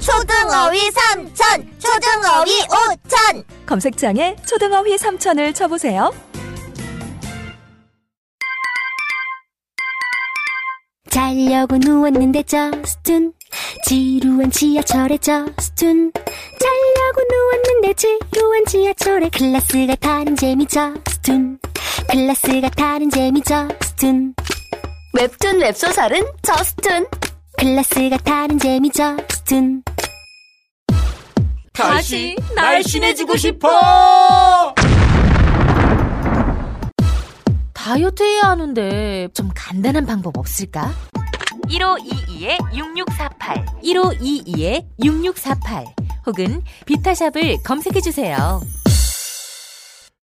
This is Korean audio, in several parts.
초등어휘 삼천, 초등어휘 오천. 검색창에 초등어휘 3천을 쳐보세요. 자려고 누웠는데 저스툰 지루한 지하철에 저스툰 자려고 누웠는데 지루한 지하철에 클래스가 타는 재미 저스툰 클래스가 타는 재미 저스툰 웹툰 웹소설은 저스툰. 클래스가 타는 재미 저스툰 다시 날씬해지고 싶어! 다이어트 해야 하는데 좀 간단한 방법 없을까? 1522-6648 1522-6648 혹은 비타샵을 검색해주세요.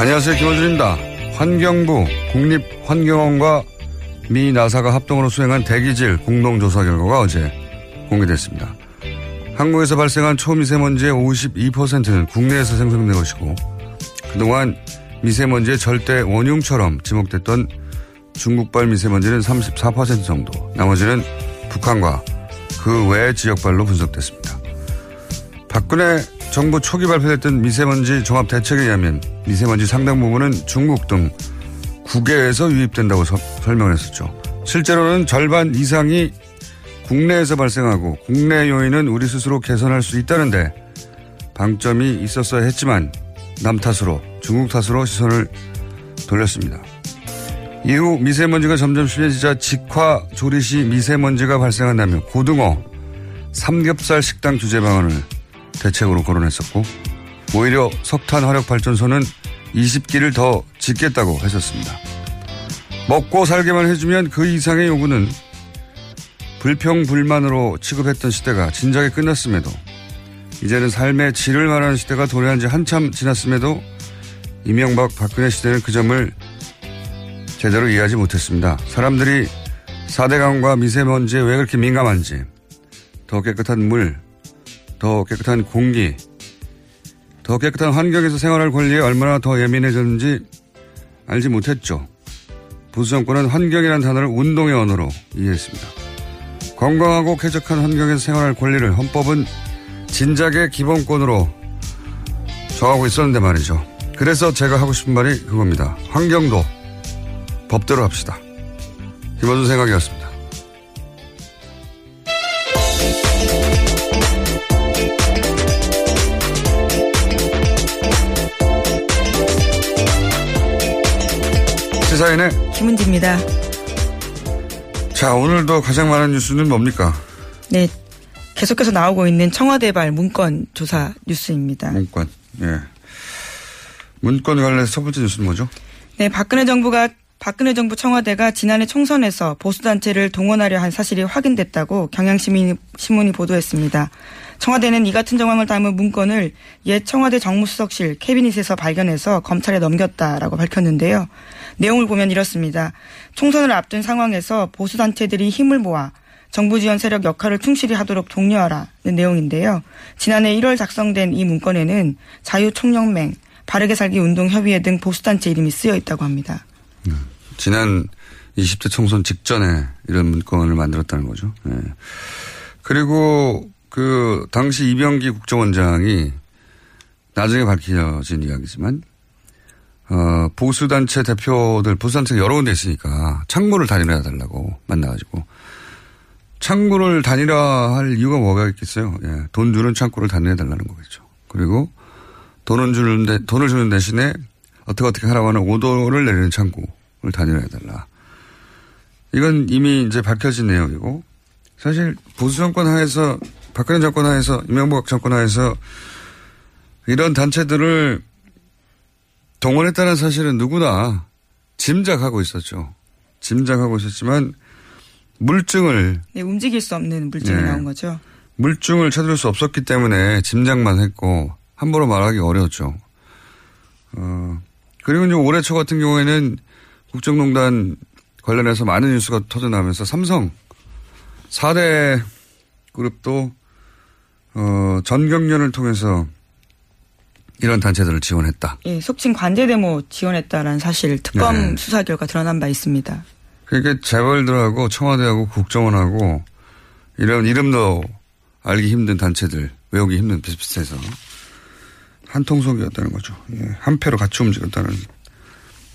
안녕하세요. 김호준입니다. 환경부 국립환경원과 미 나사가 합동으로 수행한 대기질 공동조사 결과가 어제 공개됐습니다. 한국에서 발생한 초미세먼지의 52%는 국내에서 생성된 것이고 그동안 미세먼지의 절대 원흉처럼 지목됐던 중국발 미세먼지는 34% 정도, 나머지는 북한과 그 외 지역발로 분석됐습니다. 박근혜 정부 초기 발표됐던 미세먼지 종합 대책에 의하면 미세먼지 상당 부분은 중국 등 국외에서 유입된다고 서- 설명을 했었죠. 실제로는 절반 이상이 국내에서 발생하고 국내 요인은 우리 스스로 개선할 수 있다는데 방점이 있었어야 했지만 남 탓으로 중국 탓으로 시선을 돌렸습니다. 이후 미세먼지가 점점 심해지자 직화 조리 시 미세먼지가 발생한다며 고등어, 삼겹살 식당 규제 방안을 대책으로 거론했었고 오히려 석탄 화력 발전소는 20기를 더 짓겠다고 했었습니다. 먹고 살게만 해주면 그 이상의 요구는 불평불만으로 취급했던 시대가 진작에 끝났음에도 이제는 삶의 질을 말하는 시대가 도래한 지 한참 지났음에도 이명박 박근혜 시대는 그 점을 제대로 이해하지 못했습니다. 사람들이 4대 강과 미세먼지에 왜 그렇게 민감한지 더 깨끗한 물, 더 깨끗한 공기, 더 깨끗한 환경에서 생활할 권리에 얼마나 더 예민해졌는지 알지 못했죠. 보수 정권은 환경이라는 단어를 운동의 언어로 이해했습니다. 건강하고 쾌적한 환경에서 생활할 권리를 헌법은 진작의 기본권으로 정하고 있었는데 말이죠. 그래서 제가 하고 싶은 말이 그겁니다. 환경도 법대로 합시다. 김어준 생각이었습니다. 시사인의 김은지입니다. 자 오늘도 가장 많은 뉴스는 뭡니까? 네. 계속해서 나오고 있는 청와대발 문건 조사 뉴스입니다. 문건. 예. 문건 관련해서 첫 번째 뉴스는 뭐죠? 네, 박근혜 정부가 박근혜 정부 청와대가 지난해 총선에서 보수단체를 동원하려 한 사실이 확인됐다고 경향신문이 보도했습니다. 청와대는 이 같은 정황을 담은 문건을 옛 청와대 정무수석실 캐비닛에서 발견해서 검찰에 넘겼다라고 밝혔는데요. 내용을 보면 이렇습니다. 총선을 앞둔 상황에서 보수단체들이 힘을 모아 정부 지원 세력 역할을 충실히 하도록 독려하라는 내용인데요. 지난해 1월 작성된 이 문건에는 자유총연맹, 바르게 살기 운동 협의회 등 보수단체 이름이 쓰여 있다고 합니다. 지난 20대 총선 직전에 이런 문건을 만들었다는 거죠. 예. 그리고 그 당시 이병기 국정원장이 나중에 밝혀진 이야기지만 어, 보수단체 대표들, 보수단체가 여러 군데 있으니까 창구를 단일화 해 달라고 만나가지고 창구를 단일화 할 이유가 뭐가 있겠어요? 예, 돈 주는 창구를 단일화 해 달라는 거겠죠. 그리고 돈을 주는 데, 돈을 주는 대신에 어떻게 어떻게 하라고 하는 오도를 내리는 창구를 단일화 해 달라. 이건 이미 이제 밝혀진 내용이고 사실 보수 정권 하에서 박근혜 정권 하에서 이명박 정권 하에서 이런 단체들을 동원했다는 사실은 누구나 짐작하고 있었죠. 짐작하고 있었지만 물증을 네, 움직일 수 없는 물증이 네. 나온 거죠. 물증을 찾을 수 없었기 때문에 짐작만 했고 함부로 말하기 어려웠죠. 어, 그리고 이제 올해 초 같은 경우에는 국정농단 관련해서 많은 뉴스가 터져나오면서 삼성 4대 그룹도 어, 전경련을 통해서 이런 단체들을 지원했다. 예, 속칭 관제 데모 지원했다라는 사실 특검 네. 수사 결과 드러난 바 있습니다. 그러니까 재벌들하고 청와대하고 국정원하고 이런 이름도 알기 힘든 단체들 외우기 힘든 비슷비슷해서 한 통속이었다는 거죠. 예, 한 패로 같이 움직였다는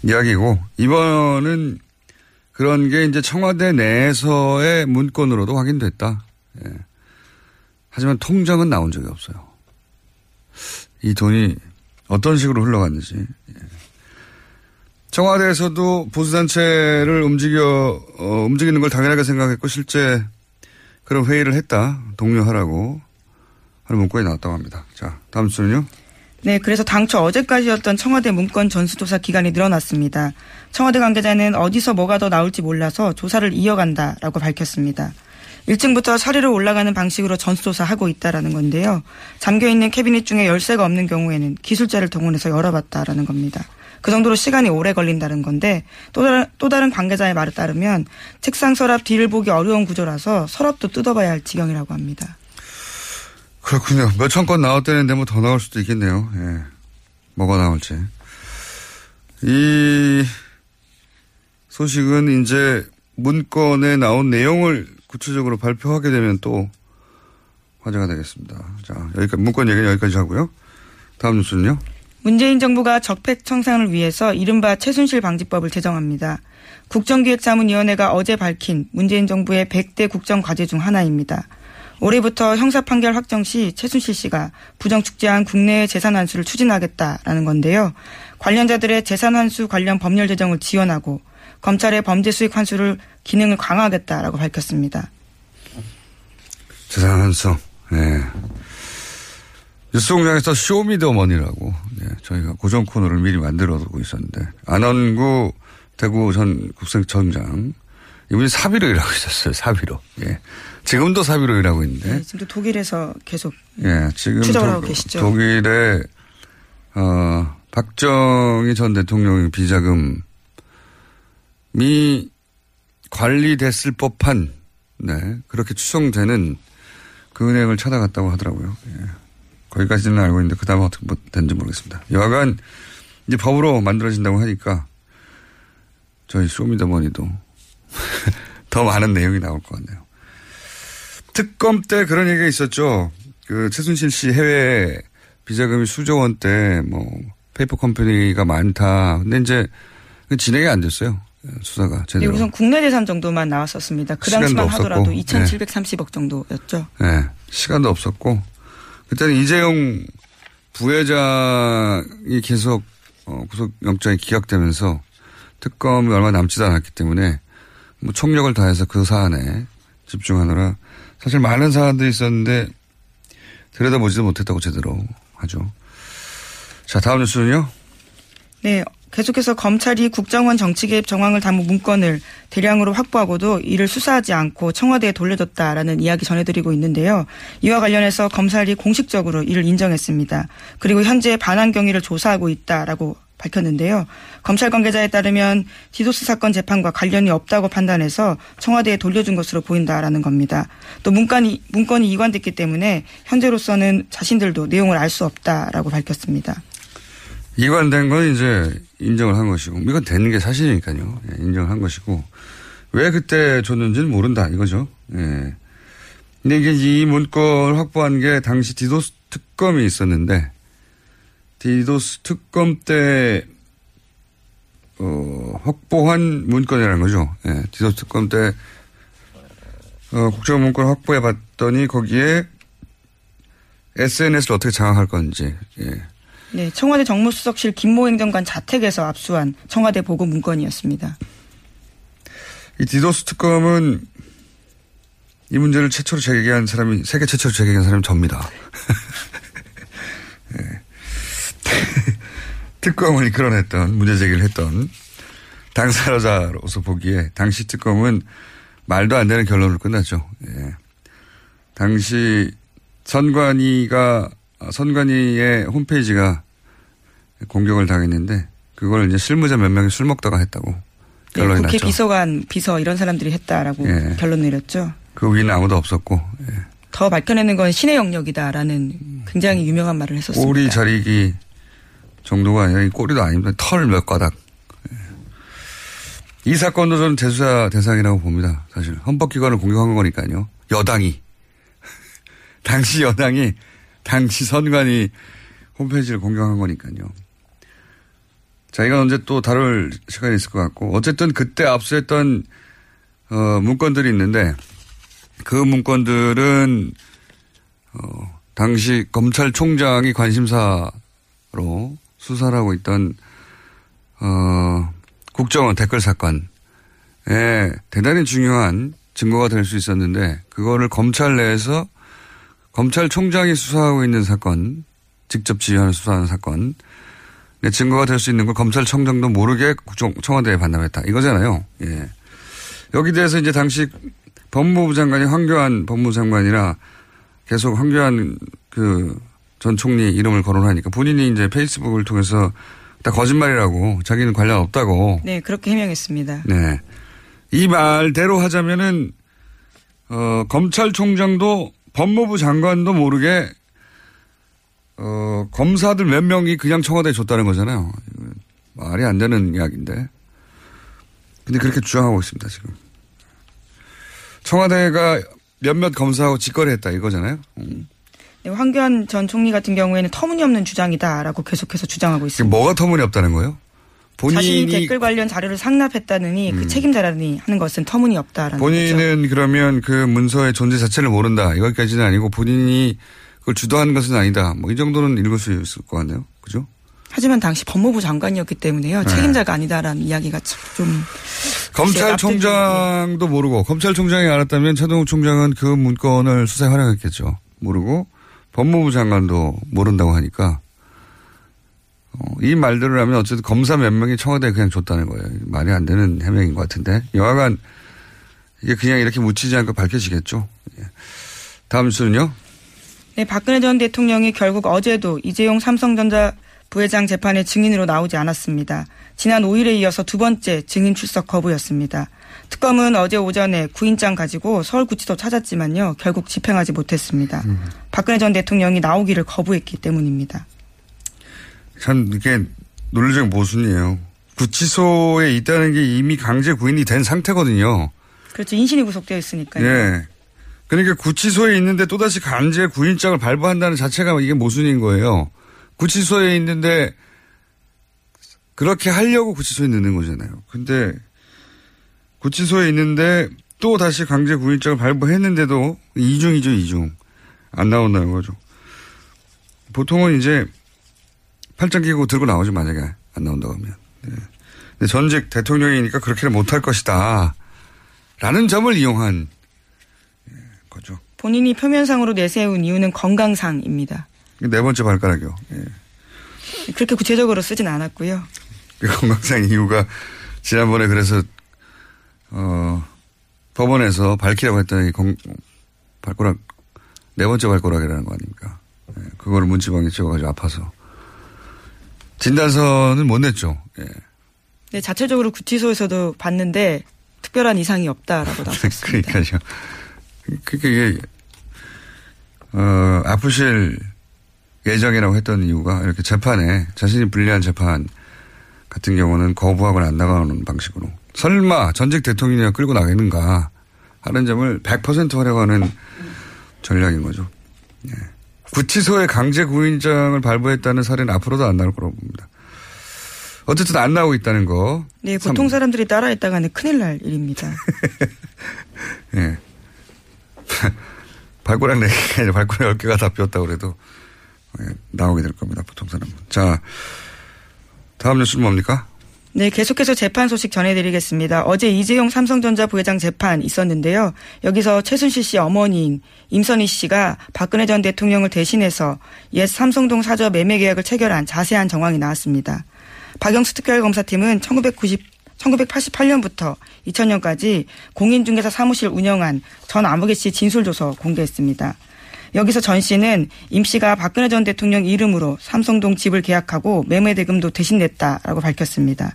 이야기고 이번은 그런 게 이제 청와대 내에서의 문건으로도 확인됐다. 예. 하지만 통장은 나온 적이 없어요. 이 돈이 어떤 식으로 흘러갔는지. 예. 청와대에서도 보수단체를 움직여, 어, 움직이는 걸 당연하게 생각했고 실제 그런 회의를 했다. 독려하라고 하는 문건이 나왔다고 합니다. 자, 다음 수는요. 네, 그래서 당초 어제까지였던 청와대 문건 전수조사 기간이 늘어났습니다. 청와대 관계자는 어디서 뭐가 더 나올지 몰라서 조사를 이어간다라고 밝혔습니다. 1층부터 사리로 올라가는 방식으로 전수조사하고 있다라는 건데요. 잠겨 있는 캐비닛 중에 열쇠가 없는 경우에는 기술자를 동원해서 열어봤다라는 겁니다. 그 정도로 시간이 오래 걸린다는 건데 또 다른, 또 다른 관계자의 말에 따르면 책상 서랍 뒤를 보기 어려운 구조라서 서랍도 뜯어봐야 할 지경이라고 합니다. 그렇군요. 몇천 건 나왔다는데 뭐 더 나올 수도 있겠네요. 예. 뭐가 나올지. 이 소식은 이제 문건에 나온 내용을 구체적으로 발표하게 되면 또 화제가 되겠습니다. 자, 여기까지, 문건 얘기는 여기까지 하고요. 다음 뉴스는요. 문재인 정부가 적폐 청산을 위해서 이른바 최순실 방지법을 제정합니다. 국정기획자문위원회가 어제 밝힌 문재인 정부의 100대 국정과제 중 하나입니다. 올해부터 형사 판결 확정 시 최순실 씨가 부정축제한 국내의 재산 환수를 추진하겠다라는 건데요. 관련자들의 재산 환수 관련 법률 제정을 지원하고 검찰의 범죄 수익 환수를 기능을 강화하겠다라고 밝혔습니다. 재산 환수. 예. 뉴스 공장에서 쇼미더머니라고 예, 저희가 고정 코너를 미리 만들어 두고 있었는데 안원구 대구 전 국세청장 이분이 사비로 일하고 있었어요. 사비로. 예. 지금도 사비로 일하고 있는데 네, 지금도 독일에서 계속 예, 지금 추적을 도- 하고 계시죠. 독일의 어, 박정희 전 대통령의 비자금 이 관리됐을 법한 네, 그렇게 추정되는 그 은행을 찾아갔다고 하더라고요. 예. 거기까지는 알고 있는데 그 다음에 어떻게 뭐 된지 모르겠습니다. 여하간 이제 법으로 만들어진다고 하니까 저희 쇼미더머니도 더 많은 내용이 나올 것 같네요. 특검 때 그런 얘기가 있었죠. 그 최순실 씨 해외 비자금이 수조 원대 뭐 페이퍼 컴퍼니가 많다. 근데 이제 그 진행이 안 됐어요. 수사가 네, 제대로. 우선 국내 재산 정도만 나왔었습니다. 그 당시만 없었고. 하더라도 네. 2,730억 정도였죠. 네, 시간도 없었고 그때는 이재용 부회장이 계속 어, 구속영장이 기각되면서 특검이 얼마 남지도 않았기 때문에 뭐 총력을 다해서 그 사안에 집중하느라 사실 많은 사안들이 있었는데 들여다보지도 못했다고 제대로 하죠. 자 다음 뉴스는요. 네, 계속해서 검찰이 국정원 정치개입 정황을 담은 문건을 대량으로 확보하고도 이를 수사하지 않고 청와대에 돌려줬다라는 이야기 전해드리고 있는데요. 이와 관련해서 검찰이 공식적으로 이를 인정했습니다. 그리고 현재 반환 경위를 조사하고 있다라고 밝혔는데요. 검찰 관계자에 따르면 디도스 사건 재판과 관련이 없다고 판단해서 청와대에 돌려준 것으로 보인다라는 겁니다. 또 문건이 문건이 이관됐기 때문에 현재로서는 자신들도 내용을 알 수 없다라고 밝혔습니다. 이관된 건 이제 인정을 한 것이고, 이건 되는 게 사실이니까요. 예, 인정한 것이고, 왜 그때 줬는지는 모른다, 이거죠. 예. 근데 이게 이 문건을 확보한 게 당시 디도스 특검이 있었는데 디도스 특검 때 어, 확보한 문건이라는 거죠. 예, 디도스 특검 때 어, 국정 문건 확보해 봤더니 거기에 SNS를 어떻게 장악할 건지. 예. 네, 청와대 정무수석실 김모 행정관 자택에서 압수한 청와대 보고 문건이었습니다. 이 디도스 특검은 이 문제를 최초로 제기한 사람이 세계 최초로 제기한 사람이 접니다. 예. 특검을 이끌어냈던 문제 제기를 했던 당사자로서 보기에 당시 특검은 말도 안 되는 결론으로 끝났죠. 예. 당시 선관위가 선관위의 홈페이지가 공격을 당했는데 그걸 이제 실무자 몇 명이 술 먹다가 했다고 네, 결론이 국회 났죠. 비서관, 비서 이런 사람들이 했다라고 예. 결론 내렸죠. 그 위는 아무도 없었고 예. 더 밝혀내는 건 신의 영역이다라는 굉장히 유명한 말을 했었습니다. 꼬리 자리기 정도가 아니라 이 꼬리도 아닙니다. 털 몇 가닥. 예. 이 사건도 저는 재수사 대상이라고 봅니다. 사실 헌법기관을 공격한 거니까요. 여당이 당시 여당이 당시 선관위 홈페이지를 공격한 거니까요. 자, 이건 언제 또 다룰 시간이 있을 것 같고 어쨌든 그때 압수했던 어, 문건들이 있는데 그 문건들은 어, 당시 검찰총장이 관심사로 수사를 하고 있던 어, 국정원 댓글 사건에 대단히 중요한 증거가 될 수 있었는데 그거를 검찰 내에서 검찰총장이 수사하고 있는 사건, 직접 지휘하는 수사하는 사건, 내 증거가 될 수 있는 걸 검찰청장도 모르게 국정, 청와대에 반납했다. 이거잖아요. 예. 여기 대해서 이제 당시 법무부 장관이 황교안 법무부 장관이라 계속 황교안 그 전 총리 이름을 거론하니까 본인이 이제 페이스북을 통해서 다 거짓말이라고 자기는 관련 없다고. 네, 그렇게 해명했습니다. 네. 이 말대로 하자면은 어, 검찰총장도 법무부 장관도 모르게 어, 검사들 몇 명이 그냥 청와대에 줬다는 거잖아요. 말이 안 되는 이야기인데. 근데 그렇게 주장하고 있습니다, 지금. 청와대가 몇몇 검사하고 직거래했다 이거잖아요. 음. 네, 황교안 전 총리 같은 경우에는 터무니없는 주장이다라고 계속해서 주장하고 있습니다. 뭐가 터무니없다는 거예요? 자신이 본인이 댓글 관련 자료를 상납했다느니 음. 그 책임자라니 하는 것은 터무니없다라는 거죠. 본인은 그러면 그 문서의 존재 자체를 모른다. 이것까지는 아니고 본인이 그걸 주도하는 것은 아니다. 뭐 이 정도는 읽을 수 있을 것 같네요. 그죠? 하지만 당시 법무부 장관이었기 때문에요. 네. 책임자가 아니다라는 이야기가 참좀 검찰총장도 모르고 검찰총장이 알았다면 차동욱 총장은 그 문건을 수사에 활용했겠죠. 모르고 법무부 장관도 모른다고 하니까 어, 이 말들을 하면 어쨌든 검사 몇 명이 청와대에 그냥 줬다는 거예요. 말이 안 되는 해명인 것 같은데 여하간 이게 그냥 이렇게 묻히지 않고 밝혀지겠죠. 예. 다음 수는요. 네, 박근혜 전 대통령이 결국 어제도 이재용 삼성전자 부회장 재판에 증인으로 나오지 않았습니다. 지난 5일에 이어서 두 번째 증인 출석 거부였습니다. 특검은 어제 오전에 구인장 가지고 서울구치소 찾았지만요. 결국 집행하지 못했습니다. 박근혜 전 대통령이 나오기를 거부했기 때문입니다. 참 이게 논리적 모순이에요. 구치소에 있다는 게 이미 강제 구인이 된 상태거든요. 그렇죠. 인신이 구속되어 있으니까요. 예. 그러니까 구치소에 있는데 또다시 강제 구인장을 발부한다는 자체가 이게 모순인 거예요. 구치소에 있는데 그렇게 하려고 구치소에 넣는 거잖아요. 근데 구치소에 있는데 또 다시 강제 구인장을 발부했는데도 이중이죠, 이중. 안 나온다는 거죠. 보통은 이제 팔짱 끼고 들고 나오죠, 만약에 안 나온다고 하면. 네. 전직 대통령이니까 그렇게는 못할 것이다. 라는 점을 이용한 예, 거죠. 본인이 표면상으로 내세운 이유는 건강상입니다. 네 번째 발가락이요. 예. 그렇게 구체적으로 쓰진 않았고요. 그 건강상 이유가 지난번에 그래서 어 법원에서 밝히라고 했더니 건, 발가락 네 번째 발가락이라는 거 아닙니까? 예, 그거를 문지방에 찍어가지고 아파서 진단서는 못 냈죠. 예. 네, 자체적으로 구치소에서도 봤는데 특별한 이상이 없다라고 나왔습니다. 그러니까요. 그게 이게 어 아프실 예정이라고 했던 이유가 이렇게 재판에 자신이 불리한 재판 같은 경우는 거부하거나 안 나가는 방식으로 설마 전직 대통령이 끌고 나가는가 하는 점을 100% 하려고 하는 전략인 거죠. 예. 구치소에 강제 구인장을 발부했다는 사례는 앞으로도 안 나올 거라고 봅니다. 어쨌든 안 나오고 있다는 거. 네, 보통 사람들이 따라했다가는 큰일 날 일입니다. 예. 발가락 4개가 아니라 발가락 10개가 다 뼈었다고 그래도 예, 나오게 될 겁니다. 보통 사람은. 자, 다음 뉴스는 뭡니까? 네, 계속해서 재판 소식 전해드리겠습니다. 어제 이재용 삼성전자 부회장 재판 있었는데요. 여기서 최순실 씨 어머니인 임선희 씨가 박근혜 전 대통령을 대신해서 옛 삼성동 사저 매매 계약을 체결한 자세한 정황이 나왔습니다. 박영수 특별검사팀은 1990 1988년부터 2000년까지 공인중개사 사무실 운영한 전 아무개 씨 진술조서 공개했습니다. 여기서 전 씨는 임 씨가 박근혜 전 대통령 이름으로 삼성동 집을 계약하고 매매 대금도 대신 냈다라고 밝혔습니다.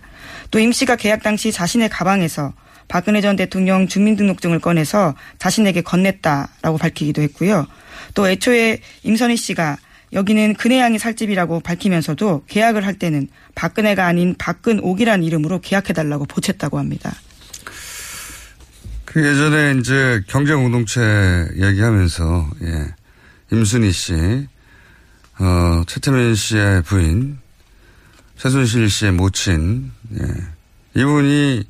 또 임 씨가 계약 당시 자신의 가방에서 박근혜 전 대통령 주민등록증을 꺼내서 자신에게 건넸다라고 밝히기도 했고요. 또 애초에 임선희 씨가 여기는 근혜양이 살 집이라고 밝히면서도 계약을 할 때는 박근혜가 아닌 박근옥이라는 이름으로 계약해달라고 보챘다고 합니다. 그 예전에 이제 경제공동체 얘기하면서, 예. 임순희 씨, 어, 최태민 씨의 부인, 최순실 씨의 모친, 예. 이분이,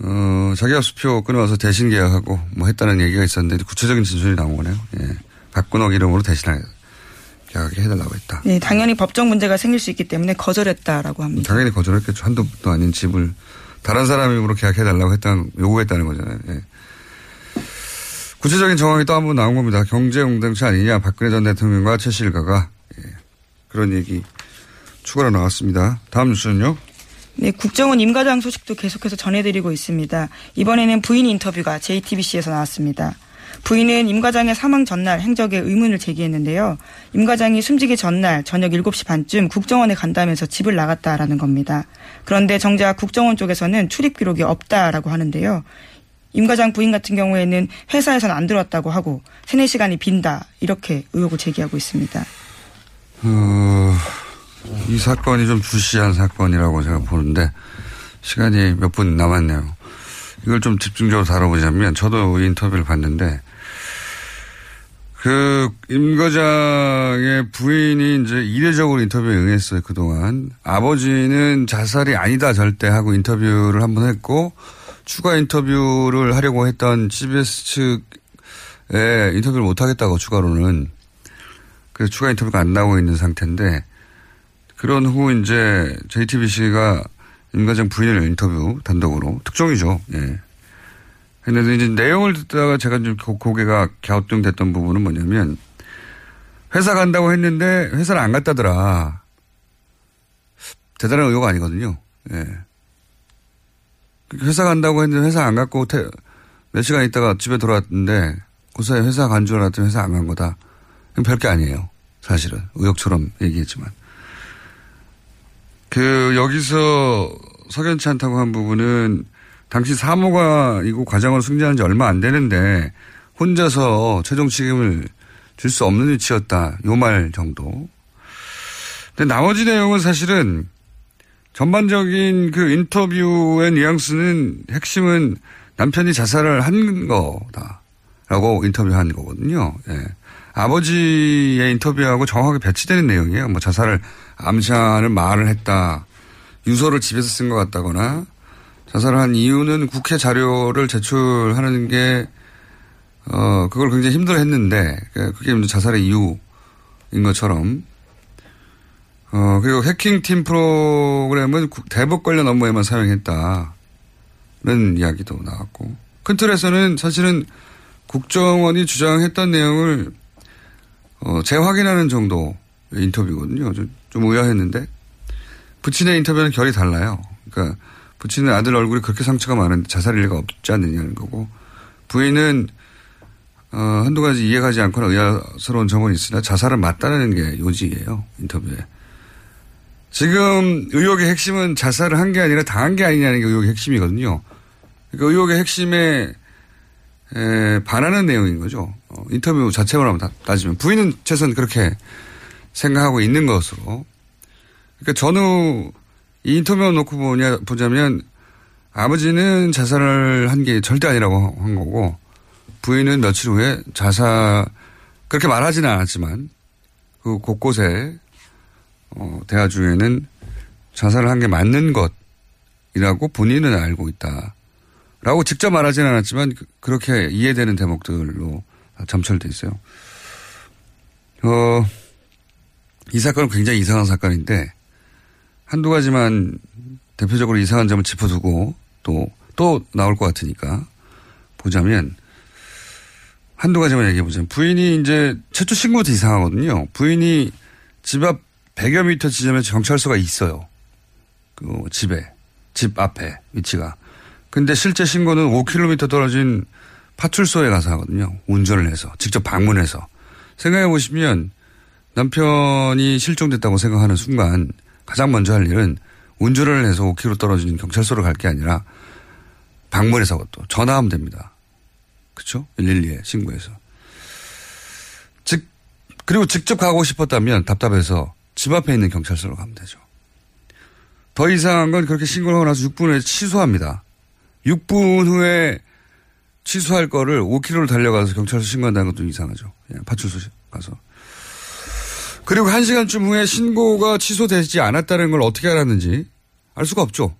어, 자기가 수표 끊어와서 대신 계약하고 뭐 했다는 얘기가 있었는데 구체적인 진술이 나온 거네요. 예. 박근옥 이름으로 대신하게 계 약하게 해달라고 했다. 네, 당연히 법적 문제가 생길 수 있기 때문에 거절했다라고 합니다. 당연히 거절했겠죠. 한두 도 아닌 집을 다른 사람 이름으로 계약해달라고 했다는, 요구했다는 거잖아요. 예. 구체적인 정황이 또 한 번 나온 겁니다. 경제공동체 아니냐. 박근혜 전 대통령과 최 실가가. 예. 그런 얘기 추가로 나왔습니다. 다음 뉴스는요. 네, 국정원 임과장 소식도 계속해서 전해드리고 있습니다. 이번에는 부인 인터뷰가 JTBC에서 나왔습니다. 부인은 임 과장의 사망 전날 행적에 의문을 제기했는데요. 임 과장이 숨지기 전날 저녁 7시 반쯤 국정원에 간다면서 집을 나갔다라는 겁니다. 그런데 정작 국정원 쪽에서는 출입 기록이 없다라고 하는데요. 임 과장 부인 같은 경우에는 회사에서는 안 들었다고 하고 세네 시간이 빈다 이렇게 의혹을 제기하고 있습니다. 어, 이 사건이 좀 주시한 사건이라고 제가 보는데 시간이 몇 분 남았네요. 이걸 좀 집중적으로 다뤄보자면 저도 인터뷰를 봤는데 그, 임 과장의 부인이 이제 이례적으로 인터뷰에 응했어요, 그동안. 아버지는 자살이 아니다, 절대 하고 인터뷰를 한 번 했고, 추가 인터뷰를 하려고 했던 CBS 측에 인터뷰를 못 하겠다고 추가로는. 그래서 추가 인터뷰가 안 나오고 있는 상태인데, 그런 후 이제 JTBC가 임 과장 부인을 인터뷰 단독으로, 특종이죠, 예. 근데 이제 내용을 듣다가 제가 좀 고개가 갸우뚱됐던 부분은 뭐냐면 회사 간다고 했는데 회사를 안 갔다더라. 대단한 의혹 아니거든요. 예. 회사 간다고 했는데 회사 안 갔고 태, 몇 시간 있다가 집에 돌아왔는데 그 사이에 회사 간 줄 알았더니 회사 안 간 거다. 별게 아니에요. 사실은. 의혹처럼 얘기했지만. 그 여기서 석연치 않다고 한 부분은 당시 사모가 이고 과장으로 승진한 지 얼마 안 되는데 혼자서 최종 책임을 질수 없는 위치였다. 요 말 정도. 근데 나머지 내용은 사실은 전반적인 그 인터뷰의 뉘앙스는 핵심은 남편이 자살을 한 거다라고 인터뷰한 거거든요. 예. 아버지의 인터뷰하고 정확하게 배치되는 내용이에요. 뭐 자살을 암시하는 말을 했다. 유서를 집에서 쓴 것 같다거나 자살을 한 이유는 국회 자료를 제출하는 게, 어, 그걸 굉장히 힘들어 했는데, 그게 자살의 이유인 것처럼, 어, 그리고 해킹팀 프로그램은 대북 관련 업무에만 사용했다. 는 이야기도 나왔고. 큰 틀에서는 사실은 국정원이 주장했던 내용을, 어, 재확인하는 정도 인터뷰거든요. 좀, 좀 의아했는데. 부친의 인터뷰는 결이 달라요. 그러니까 부친은 아들 얼굴이 그렇게 상처가 많은데 자살일 리가 없지 않느냐는 거고 부인은 어, 한두 가지 이해가 지 않거나 의아스러운 점은 있으나 자살은 맞다는 게 요지예요 인터뷰에. 지금 의혹의 핵심은 자살을 한 게 아니라 당한 게 아니냐는 게 의혹의 핵심이거든요. 그러니까 의혹의 핵심에 에, 반하는 내용인 거죠. 어, 인터뷰 자체만 따지면 부인은 최소한 그렇게 생각하고 있는 것으로. 그러니까 전후 이 인터뷰 놓고 보냐, 보자면 아버지는 자살을 한 게 절대 아니라고 한 거고 부인은 며칠 후에 자살 그렇게 말하지는 않았지만 그 곳곳에 어, 대화 중에는 자살을 한 게 맞는 것이라고 본인은 알고 있다. 라고 직접 말하지는 않았지만 그- 그렇게 이해되는 대목들로 점철돼 있어요. 어, 이 사건은 굉장히 이상한 사건인데 한두 가지만 대표적으로 이상한 점을 짚어두고 또, 또 나올 것 같으니까 보자면 한두 가지만 얘기해보자면 부인이 이제 최초 신고부터 이상하거든요. 부인이 집 앞 100여 미터 지점에 경찰서가 있어요. 그 집에, 집 앞에 위치가. 근데 실제 신고는 5km 떨어진 파출소에 가서 하거든요. 운전을 해서. 직접 방문해서. 생각해 보시면 남편이 실종됐다고 생각하는 순간 가장 먼저 할 일은 운전을 해서 5km 떨어진 경찰서로 갈 게 아니라 방문해서 또 전화하면 됩니다. 그렇죠? 112에 신고해서. 즉 그리고 직접 가고 싶었다면 답답해서 집 앞에 있는 경찰서로 가면 되죠. 더 이상한 건 그렇게 신고를 하고 나서 6분 후에 취소합니다. 6분 후에 취소할 거를 5km를 달려가서 경찰서 신고한다는 것도 이상하죠. 그냥 파출소 가서. 그리고 1시간쯤 후에 신고가 취소되지 않았다는 걸 어떻게 알았는지 알 수가 없죠.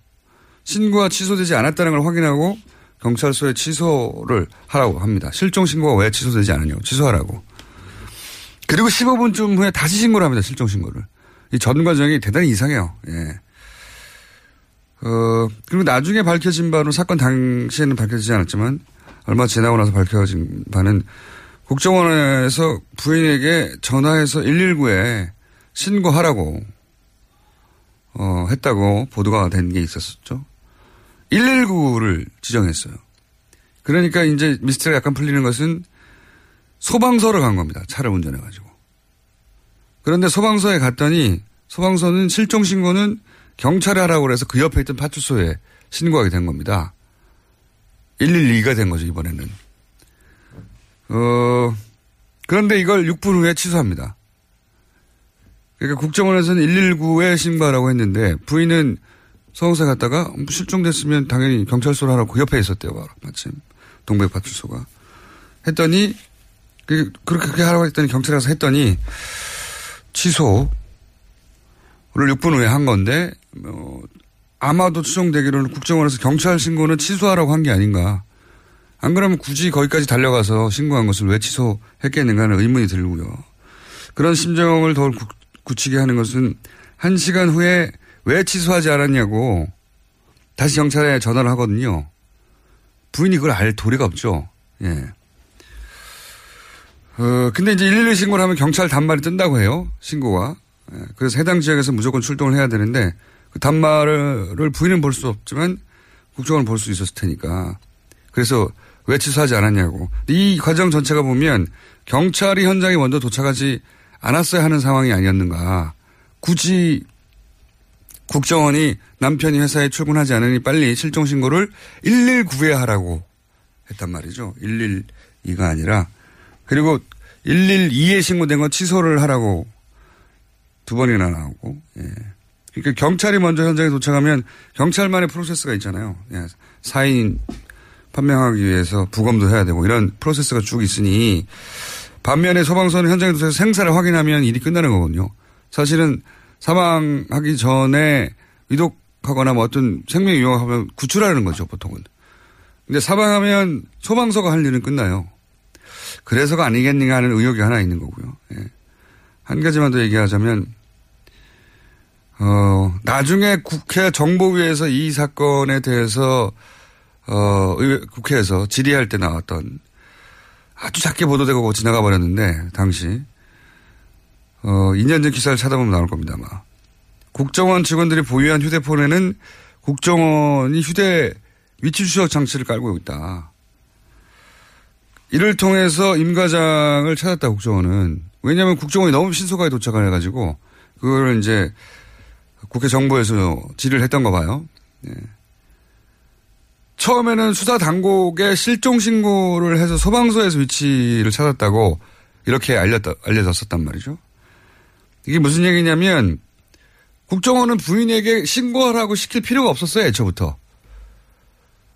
신고가 취소되지 않았다는 걸 확인하고 경찰서에 취소를 하라고 합니다. 실종 신고가 왜 취소되지 않았냐고 취소하라고. 그리고 15분쯤 후에 다시 신고를 합니다. 실종 신고를. 이 전 과정이 대단히 이상해요. 예. 어, 그리고 나중에 밝혀진 바로 사건 당시에는 밝혀지지 않았지만 얼마 지나고 나서 밝혀진 바는 국정원에서 부인에게 전화해서 119에 신고하라고 어, 했다고 보도가 된 게 있었었죠. 119를 지정했어요. 그러니까 이제 미스터리가 약간 풀리는 것은 소방서를 간 겁니다. 차를 운전해가지고. 그런데 소방서에 갔더니 소방서는 실종 신고는 경찰에 하라고 그래서 그 옆에 있던 파출소에 신고하게 된 겁니다. 112가 된 거죠, 이번에는. 어, 그런데 이걸 6분 후에 취소합니다. 그러니까 국정원에서는 119에 신고하라고 했는데 부인은 서울서 갔다가 실종됐으면 당연히 경찰서로 하라고 그 옆에 있었대요. 마침. 동백 파출소가. 했더니 그- 그렇게 하라고 했더니 경찰에 가서 했더니 취소를 6분 후에 한 건데 어, 아마도 추정되기로는 국정원에서 경찰 신고는 취소하라고 한 게 아닌가. 안 그러면 굳이 거기까지 달려가서 신고한 것을 왜 취소했겠는가 하는 의문이 들고요. 그런 심정을 더 구- 굳히게 하는 것은 한 시간 후에 왜 취소하지 않았냐고 다시 경찰에 전화를 하거든요. 부인이 그걸 알 도리가 없죠. 예. 어, 근데 이제 112 신고를 하면 경찰 단말이 뜬다고 해요. 신고가. 예, 그래서 해당 지역에서 무조건 출동을 해야 되는데 그 단말을 부인은 볼 수 없지만 국정원은 볼 수 있었을 테니까. 그래서 왜 취소하지 않았냐고. 이 과정 전체가 보면 경찰이 현장에 먼저 도착하지 않았어야 하는 상황이 아니었는가. 굳이 국정원이 남편이 회사에 출근하지 않으니 빨리 실종 신고를 119에 하라고 했단 말이죠. 112가 아니라 그리고 112에 신고된 건 취소를 하라고 두 번이나 나오고. 예. 그러니까 경찰이 먼저 현장에 도착하면 경찰만의 프로세스가 있잖아요. 예. 사인 판명하기 위해서 부검도 해야 되고 이런 프로세스가 쭉 있으니 반면에 소방서는 현장에 도착해서 생사를 확인하면 일이 끝나는 거거든요. 사실은 사망하기 전에 위독하거나 뭐 어떤 생명 위협하면 구출하는 거죠, 보통은. 근데 사망하면 소방서가 할 일은 끝나요. 그래서가 아니겠는가 하는 의혹이 하나 있는 거고요. 예. 한 가지만 더 얘기하자면, 어, 나중에 국회 정보위에서 이 사건에 대해서, 어, 의회, 국회에서 질의할 때 나왔던 아주 작게 보도되고 지나가 버렸는데, 당시. 어, 2년 전 기사를 찾아보면 나올 겁니다, 아마. 국정원 직원들이 보유한 휴대폰에는 국정원이 휴대 위치 추적 장치를 깔고 있다. 이를 통해서 임 과장을 찾았다, 국정원은. 왜냐하면 국정원이 너무 신속하게 도착을 해가지고, 그걸 이제 국회 정부에서 질의를 했던 거 봐요. 예. 처음에는 수사 당국에 실종 신고를 해서 소방서에서 위치를 찾았다고 이렇게 알렸다, 알려졌었단 말이죠. 이게 무슨 얘기냐면 국정원은 부인에게 신고하라고 시킬 필요가 없었어요, 애초부터.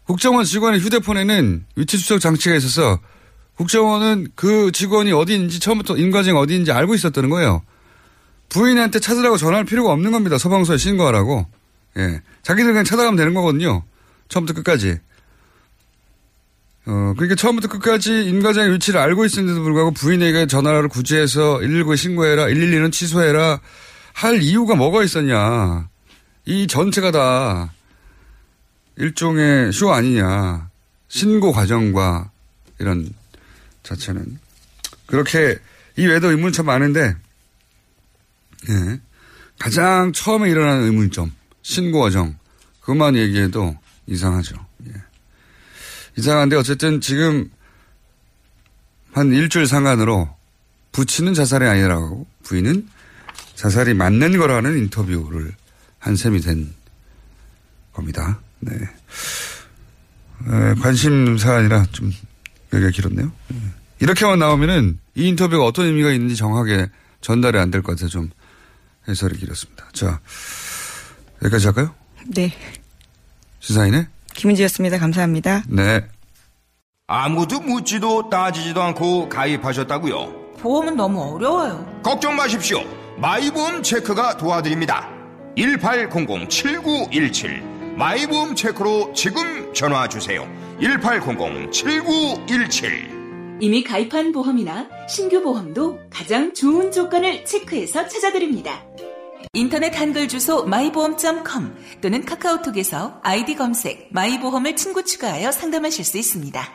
국정원 직원의 휴대폰에는 위치 추적 장치가 있어서 국정원은 그 직원이 어디 있는지 처음부터 인과증 어디 있는지 알고 있었다는 거예요. 부인한테 찾으라고 전화할 필요가 없는 겁니다. 소방서에 신고하라고. 예. 자기들 그냥 찾아가면 되는 거거든요. 처음부터 끝까지. 어, 그러니까 처음부터 끝까지 인과장의 위치를 알고 있었는데도 불구하고 부인에게 전화를 굳이 해서 119에 신고해라, 112는 취소해라 할 이유가 뭐가 있었냐. 이 전체가 다 일종의 쇼 아니냐. 신고 과정과 이런 자체는. 그렇게 이 외에도 의문 참 많은데, 예. 가장 처음에 일어나는 의문점, 신고 과정, 그것만 얘기해도 이상하죠. 예. 이상한데 어쨌든 지금 한 일주일 상간으로 부친은 자살이 아니라고 부인은 자살이 맞는 거라는 인터뷰를 한 셈이 된 겁니다. 네. 에, 관심 사안이라 좀 여기가 길었네요. 네. 이렇게만 나오면은 이 인터뷰가 어떤 의미가 있는지 정확하게 전달이 안 될 것 같아서 좀 해설이 길었습니다. 자, 여기까지 할까요? 네. 시사인의 김은지였습니다. 감사합니다. 네. 아무도 묻지도 따지지도 않고 가입하셨다고요? 보험은 너무 어려워요. 걱정 마십시오. 마이보험 체크가 도와드립니다. 1800-7917 마이보험 체크로 지금 전화 주세요. 1800-7917 이미 가입한 보험이나 신규 보험도 가장 좋은 조건을 체크해서 찾아드립니다. 인터넷 한글 주소 마이보험.com 또는 카카오톡에서 아이디 검색 마이보험을 친구 추가하여 상담하실 수 있습니다.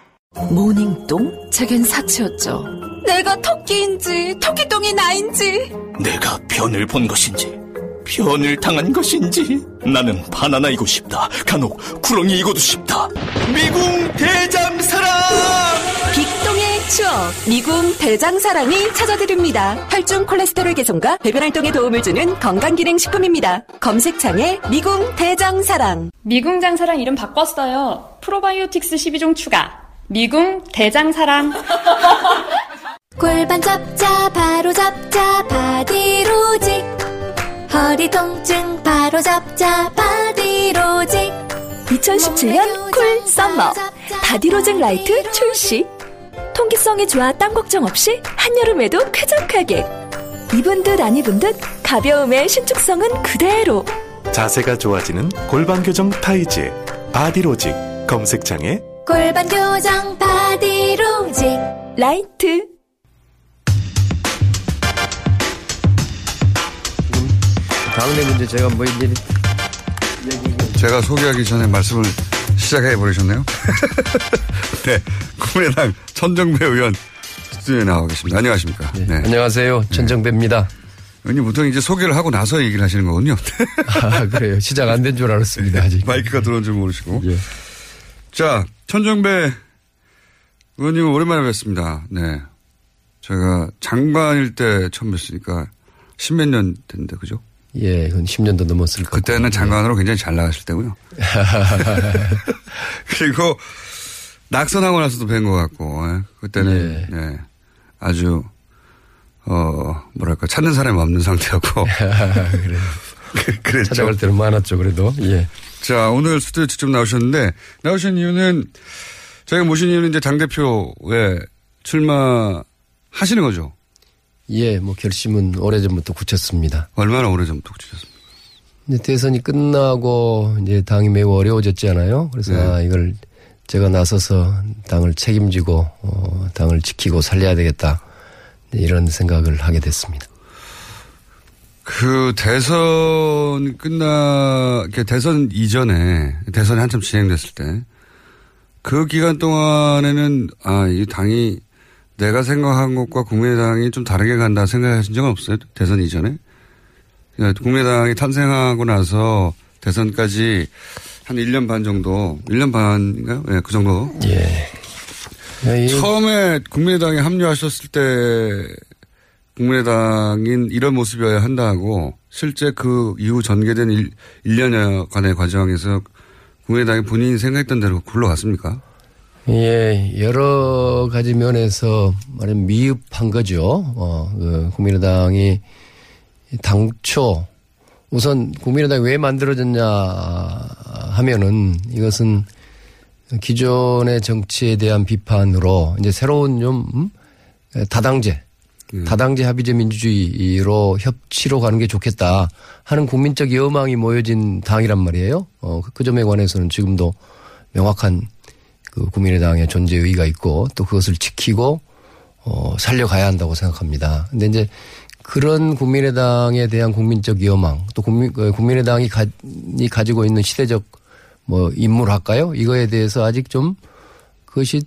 모닝똥? 제겐 사치였죠. 내가 토끼인지 토끼똥이 나인지 내가 변을 본 것인지 변을 당한 것인지 나는 바나나이고 싶다 간혹 구렁이이고도 싶다 미궁 빅똥의 추억 미궁 대장사랑이 찾아드립니다. 혈중 콜레스테롤 개선과 배변 활동에 도움을 주는 건강기능식품입니다. 검색창에 미궁 대장사랑 미궁 장사랑 이름 바꿨어요. 프로바이오틱스 12종 추가. 미궁 대장사랑. 골반 잡자 바로 잡자 바디로직 허리 통증 바로 잡자 바디로직 2017년 cool summer 바디로직 라이트 출시 통기성이 좋아 땀 걱정 없이 한여름에도 쾌적하게. 입은 듯 안 입은 듯 가벼움에 신축성은 그대로. 자세가 좋아지는 골반 교정 타이즈 바디로직 검색창에 골반 교정 바디로직. 라이트. 다음에 문제 제가 뭐 이제 제가 소개하기 전에 말씀을 시작해 버리셨네요. 네. 국민의당 천정배 의원 스튜디오에 나와 계십니다. 안녕하십니까. 네. 안녕하세요. 천정배입니다. 의원님 보통 이제 소개를 하고 나서 얘기를 하시는 거군요. 아, 그래요. 시작 안 된 줄 알았습니다. 아직. 마이크가 들어온 줄 모르시고. 예. 자, 천정배 의원님 오랜만에 뵙습니다. 네. 제가 장관일 때 처음 뵀으니까 십몇 년 됐는데, 그죠? 예, 그건 10년도 넘었을 거예요. 그때는 장관으로 굉장히 잘 나가실 때고요. 그리고 낙선하고 나서도 뵌 것 같고, 예. 그때는 예. 아주 어 뭐랄까 찾는 사람이 없는 상태였고. 그래요. 그랬죠. 찾아갈 때는 많았죠, 그래도. 예. 자, 오늘 스튜디오 직접 나오셨는데, 나오신 이유는, 저희가 모신 이유는 이제 당 대표에 출마하시는 거죠? 예, 뭐 결심은 오래 전부터 굳혔습니다. 얼마나 오래 전부터 굳히셨습니까? 이제 대선이 끝나고 이제 당이 매우 어려워졌잖아요. 그래서 네. 아, 이걸 제가 나서서 당을 책임지고 어, 당을 지키고 살려야 되겠다 네, 이런 생각을 하게 됐습니다. 그 대선 끝나, 대선 이전에, 대선이 한참 진행됐을 때, 그 기간 동안에는, 아, 이 당이 내가 생각한 것과 국민의당이 좀 다르게 간다 생각하신 적은 없어요? 대선 이전에? 그러니까 국민의당이 탄생하고 나서 대선까지 한 1년 반 정도, 1년 반인가요? 예, 그 정도. 예. 예, 처음에 국민의당에 합류하셨을 때 국민의당인 이런 모습이어야 한다고 실제 그 이후 전개된 1, 1년여간의 과정에서 국민의당이 본인이 생각했던 대로 굴러갔습니까? 예, 여러 가지 면에서 말하면 미흡한 거죠. 어, 그 국민의당이 당초 우선 국민의당이 왜 만들어졌냐 하면은 이것은 기존의 정치에 대한 비판으로 이제 새로운 좀 음? 다당제, 다당제 합의제 민주주의로 협치로 가는 게 좋겠다 하는 국민적 여망이 모여진 당이란 말이에요. 어, 그 점에 관해서는 지금도 명확한 그 국민의당의 존재 의의가 있고 또 그것을 지키고 어, 살려가야 한다고 생각합니다. 근데 이제 그런 국민의당에 대한 국민적 여망 또 국민, 그 국민의당이 가, 이 가지고 있는 시대적 뭐 인물할까요? 이거에 대해서 아직 좀 그것이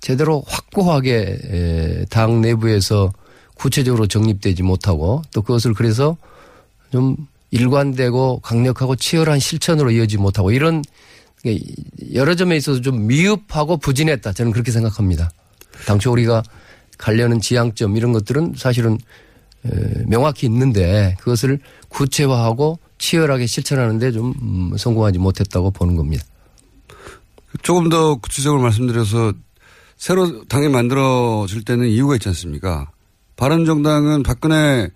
제대로 확고하게 당 내부에서 구체적으로 정립되지 못하고 또 그것을 그래서 좀 일관되고 강력하고 치열한 실천으로 이어지 못하고 이런 여러 점에 있어서 좀 미흡하고 부진했다. 저는 그렇게 생각합니다. 당초 우리가 가려는 지향점 이런 것들은 사실은 명확히 있는데 그것을 구체화하고 치열하게 실천하는데 좀 음, 성공하지 못했다고 보는 겁니다. 조금 더 구체적으로 말씀드려서 새로 당이 만들어질 때는 이유가 있지 않습니까? 바른정당은 박근혜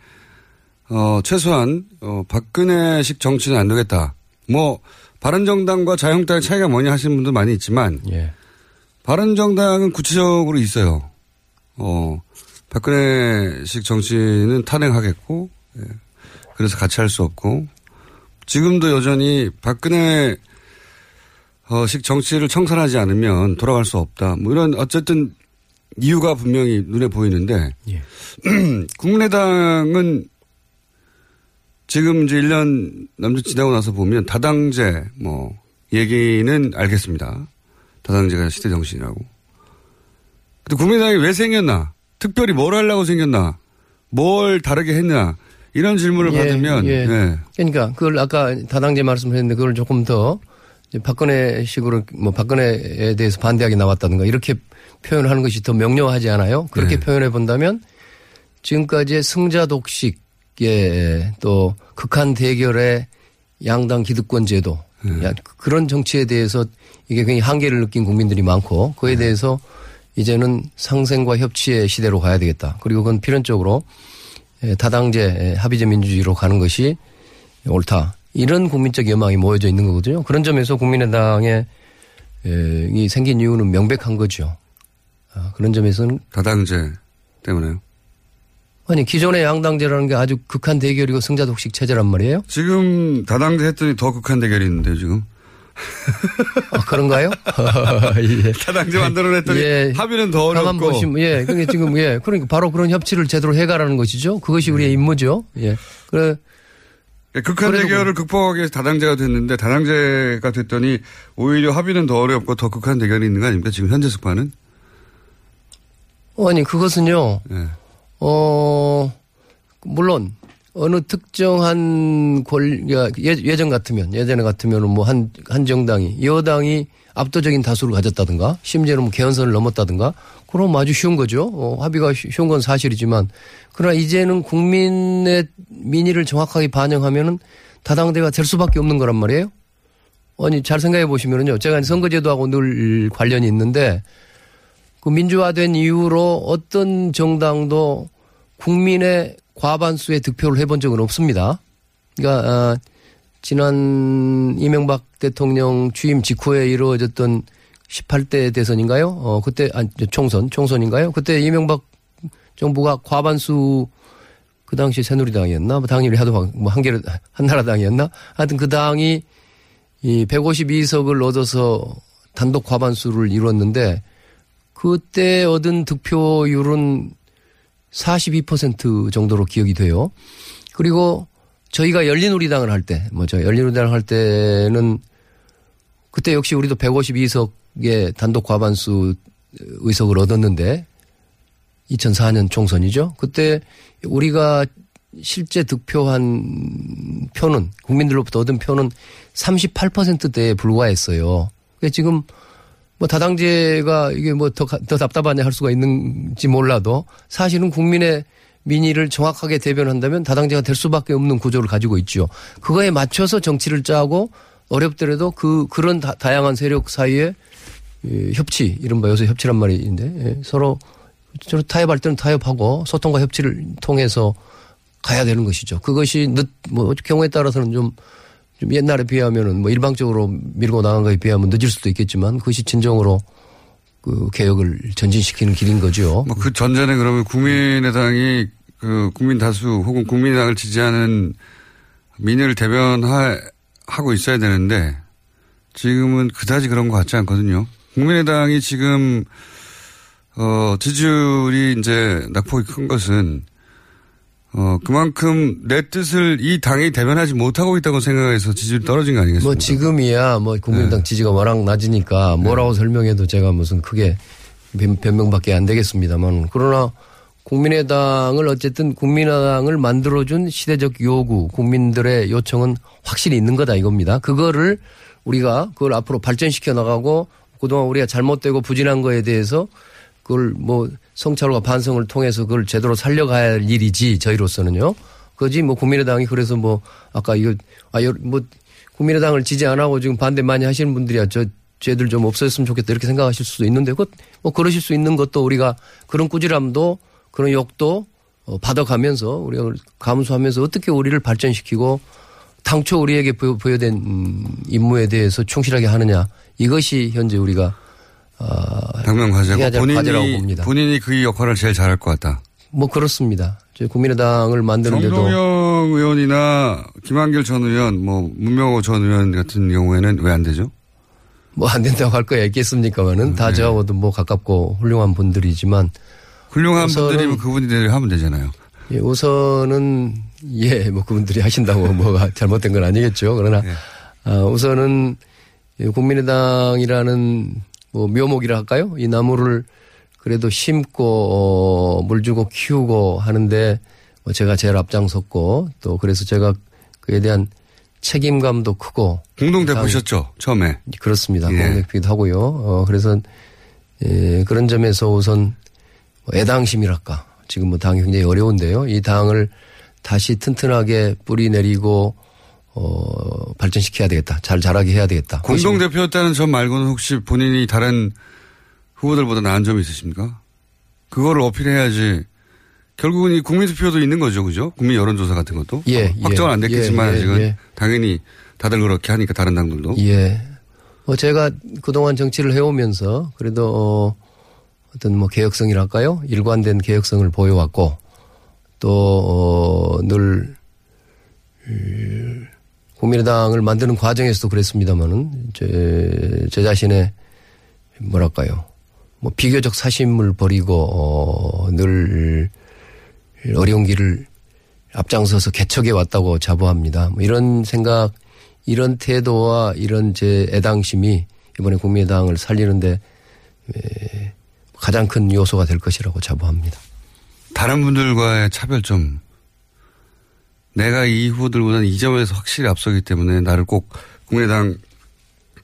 어 최소한 어 박근혜식 정치는 안 되겠다. 뭐 바른정당과 자유한국당의 차이가 뭐냐 하시는 분도 많이 있지만 예. 바른정당은 구체적으로 있어요. 어 박근혜식 정치는 탄핵하겠고 예. 그래서 같이 할 수 없고 지금도 여전히 박근혜 어, 식 정치를 청산하지 않으면 돌아갈 수 없다. 뭐 이런 어쨌든 이유가 분명히 눈에 보이는데 예. 국민의당은 지금 이제 1년 남짓 지나고 나서 보면 다당제 뭐 얘기는 알겠습니다. 다당제가 시대 정신이라고. 근데 국민의당이 왜 생겼나? 특별히 뭘 하려고 생겼나? 뭘 다르게 했나? 이런 질문을 예, 받으면 예. 예. 그러니까 그걸 아까 다당제 말씀하셨는데 그걸 조금 더 박근혜 식으로 뭐 박근혜에 대해서 반대하게 나왔다든가 이렇게 표현하는 것이 더 명료하지 않아요? 그렇게 네. 표현해 본다면 지금까지의 승자 독식의 또 극한 대결의 양당 기득권 제도 네. 그런 정치에 대해서 이게 굉장히 한계를 느낀 국민들이 많고 그에 네. 대해서 이제는 상생과 협치의 시대로 가야 되겠다. 그리고 그건 필연적으로 다당제 합의제 민주주의로 가는 것이 옳다. 이런 국민적 여망이 모여져 있는 거거든요. 그런 점에서 국민의당에 이 생긴 이유는 명백한 거죠. 아, 그런 점에서는 다당제 때문에요. 아니 기존의 양당제라는 게 아주 극한 대결이고 승자 독식 체제란 말이에요. 지금 다당제 했더니 더 극한 대결이 있는데 지금. 아, 그런가요? 예. 다당제 만들어냈더니 예. 합의는 더 어렵고. 보시면 예, 그러니까 지금 예, 그러니까 바로 그런 협치를 제대로 해가라는 것이죠. 그것이 우리의 네. 임무죠. 예, 그래 예, 극한 대결을 극복하기 위해서 다당제가 됐는데 다당제가 됐더니 오히려 합의는 더 어렵고 더 극한 대결이 있는 거 아닙니까? 지금 현재 속파는? 아니 그것은요. 네. 어 물론 어느 특정한 권 예, 예전 같으면 예전에 같으면 뭐한 한 정당이 여당이 압도적인 다수를 가졌다든가 심지어는 뭐 개헌선을 넘었다든가 그럼 아주 쉬운 거죠. 어, 합의가 쉬운 건 사실이지만 그러나 이제는 국민의 민의를 정확하게 반영하면은 다당대가 될 수밖에 없는 거란 말이에요. 아니 잘 생각해 보시면은요. 제가 선거제도하고 늘 관련이 있는데 그 민주화된 이후로 어떤 정당도 국민의 과반수의 득표를 해본 적은 없습니다. 그러니까 아, 지난 이명박 대통령 취임 직후에 이루어졌던 18대 대선인가요? 어, 그때, 아, 총선, 총선인가요? 그때 이명박 정부가 과반수 그 당시 새누리당이었나? 뭐 당일이 하도 뭐 한개를, 한나라당이었나? 하여튼 그 당이 이 152석을 얻어서 단독 과반수를 이뤘는데 그때 얻은 득표율은 42% 정도로 기억이 돼요. 그리고 저희가 열린우리당을 할 때, 뭐저 열린우리당을 할 때는 그때 역시 우리도 152석의 단독 과반수 의석을 얻었는데 2004년 총선이죠. 그때 우리가 실제 득표한 표는 국민들로부터 얻은 표는 38%대에 불과했어요. 그러니까 지금 뭐 다당제가 이게 뭐더 더 답답하냐 할 수가 있는지 몰라도 사실은 국민의 민의를 정확하게 대변한다면 다당제가 될 수밖에 없는 구조를 가지고 있죠. 그거에 맞춰서 정치를 짜고 어렵더라도 그 그런 다, 양한 세력 사이에 예, 협치 이른바 요새 협치란 말인데 예, 서로 서로 타협할 때는 타협하고 소통과 협치를 통해서 가야 되는 것이죠. 그것이 늦뭐 경우에 따라서는 좀 좀 옛날에 비하면은 뭐 일방적으로 밀고 나간 거에 비하면 늦을 수도 있겠지만 그것이 진정으로 그 개혁을 전진시키는 길인 거죠. 뭐 그 전제는 그러면 국민의당이 그 국민 다수 혹은 국민의당을 지지하는 민의를 대변하고 있어야 되는데 지금은 그다지 그런 것 같지 않거든요. 국민의당이 지금 어 지지율이 이제 낙폭이 큰 것은 어 그만큼 내 뜻을 이 당이 대변하지 못하고 있다고 생각해서 지지율이 떨어진 거 아니겠습니까? 뭐 지금이야 뭐 국민의당 네. 지지가 워낙 낮으니까 뭐라고 설명해도 제가 무슨 크게 변- 변명밖에 안 되겠습니다만 그러나 국민의당을 어쨌든 국민의당을 만들어준 시대적 요구 국민들의 요청은 확실히 있는 거다 이겁니다. 그거를 우리가 그걸 앞으로 발전시켜 나가고 그동안 우리가 잘못되고 부진한 거에 대해서 그걸 뭐 성찰과 반성을 통해서 그걸 제대로 살려가야 할 일이지 저희로서는요. 그지 뭐 국민의당이 그래서 뭐 아까 이거 아뭐 국민의당을 지지 안 하고 지금 반대 많이 하시는 분들이야 저 쟤들 좀 없어졌으면 좋겠다 이렇게 생각하실 수도 있는데 그뭐 그러실 수 있는 것도 우리가 그런 꾸지람도 그런 욕도 어, 받아가면서 우리가 감수하면서 어떻게 우리를 발전시키고 당초 우리에게 부여- 부여된 음, 임무에 대해서 충실하게 하느냐 이것이 현재 우리가 어, 당면 과제라고 본인이 봅니다. 본인이 그 역할을 제일 잘할 것 같다. 뭐 그렇습니다. 국민의당을 만드는데도 정동영 의원이나 김한길 전 의원, 뭐 문명호 전 의원 같은 경우에는 왜 안 되죠? 뭐 안 된다고 할 거야 있겠습니까만은 다 네. 저하고도 뭐 가깝고 훌륭한 분들이지만 훌륭한 분들이면 그분들이 하면 되잖아요. 예, 우선은 예, 뭐 그분들이 하신다고 뭐가 잘못된 건 아니겠죠. 그러나 네. 아, 우선은 이 국민의당이라는 뭐 묘목이라 할까요? 이 나무를 그래도 심고 어, 물 주고 키우고 하는데 뭐 제가 제일 앞장섰고 또 그래서 제가 그에 대한 책임감도 크고 공동 대표셨죠 처음에. 그렇습니다. 예. 공대표기도 하고요. 어, 그래서 예, 그런 점에서 우선 뭐 애당심이랄까. 지금 뭐 당이 굉장히 어려운데요. 이 당을 다시 튼튼하게 뿌리 내리고 어, 발전시켜야 되겠다. 잘 자라게 해야 되겠다. 공동 대표였다는 점 말고는 혹시 본인이 다른 후보들보다 나은 점이 있으십니까? 그거를 어필해야지. 결국은 이 국민 투표도 있는 거죠, 그죠? 국민 여론조사 같은 것도. 예, 어, 확정은 예, 안 됐겠지만 예, 예, 아직은 예. 당연히 다들 그렇게 하니까 다른 당들도. 예. 뭐 제가 그동안 정치를 해오면서 그래도 어, 어떤 뭐 개혁성이랄까요? 일관된 개혁성을 보여왔고 또, 어, 늘, 음, 국민의당을 만드는 과정에서도 그랬습니다만은 제, 제 자신의 뭐랄까요? 뭐 비교적 사심을 버리고 어, 늘 어려운 길을 앞장서서 개척해 왔다고 자부합니다. 뭐 이런 생각, 이런 태도와 이런 제 애당심이 이번에 국민의당을 살리는데 에, 가장 큰 요소가 될 것이라고 자부합니다. 다른 분들과의 차별점. 내가 이 후보들보다는 이 점에서 확실히 앞서기 때문에 나를 꼭 국민의당